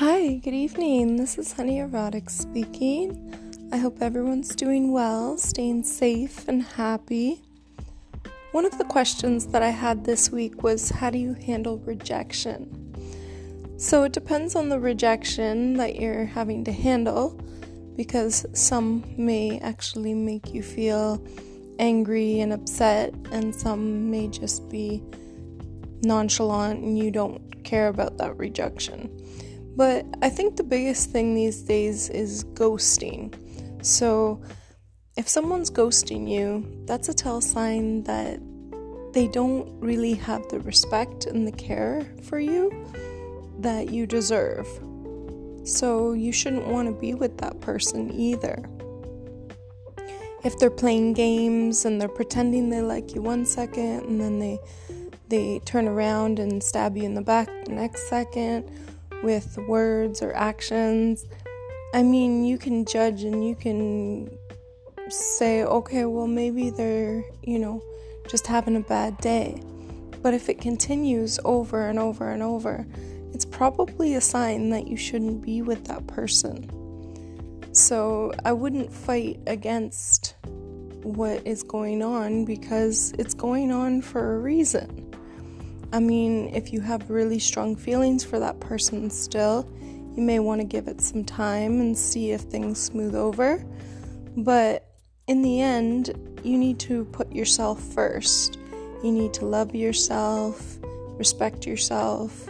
Hi, good evening. This is Honey Erotic speaking. I hope everyone's doing well, staying safe and happy. One of the questions that I had this week was how do you handle rejection? So it depends on the rejection that you're having to handle because some may actually make you feel angry and upset, and some may just be nonchalant and you don't care about that rejection. But I think the biggest thing these days is ghosting. So if someone's ghosting you, that's a tell sign that they don't really have the respect and the care for you that you deserve. So you shouldn't want to be with that person either. If they're playing games and they're pretending they like you one second and then they they turn around and stab you in the back the next second with words or actions. I mean, you can judge and you can say, okay, well, maybe they're, you know, just having a bad day. But if it continues over and over and over, it's probably a sign that you shouldn't be with that person. So I wouldn't fight against what is going on because it's going on for a reason. I mean, if you have really strong feelings for that person still, you may want to give it some time and see if things smooth over. But in the end, you need to put yourself first. You need to love yourself, respect yourself,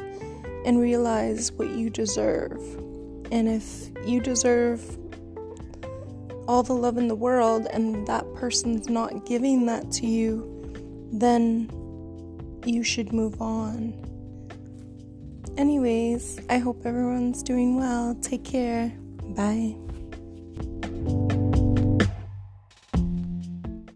and realize what you deserve. And if you deserve all the love in the world and that person's not giving that to you, then you should move on. Anyways, I hope everyone's doing well. Take care. Bye.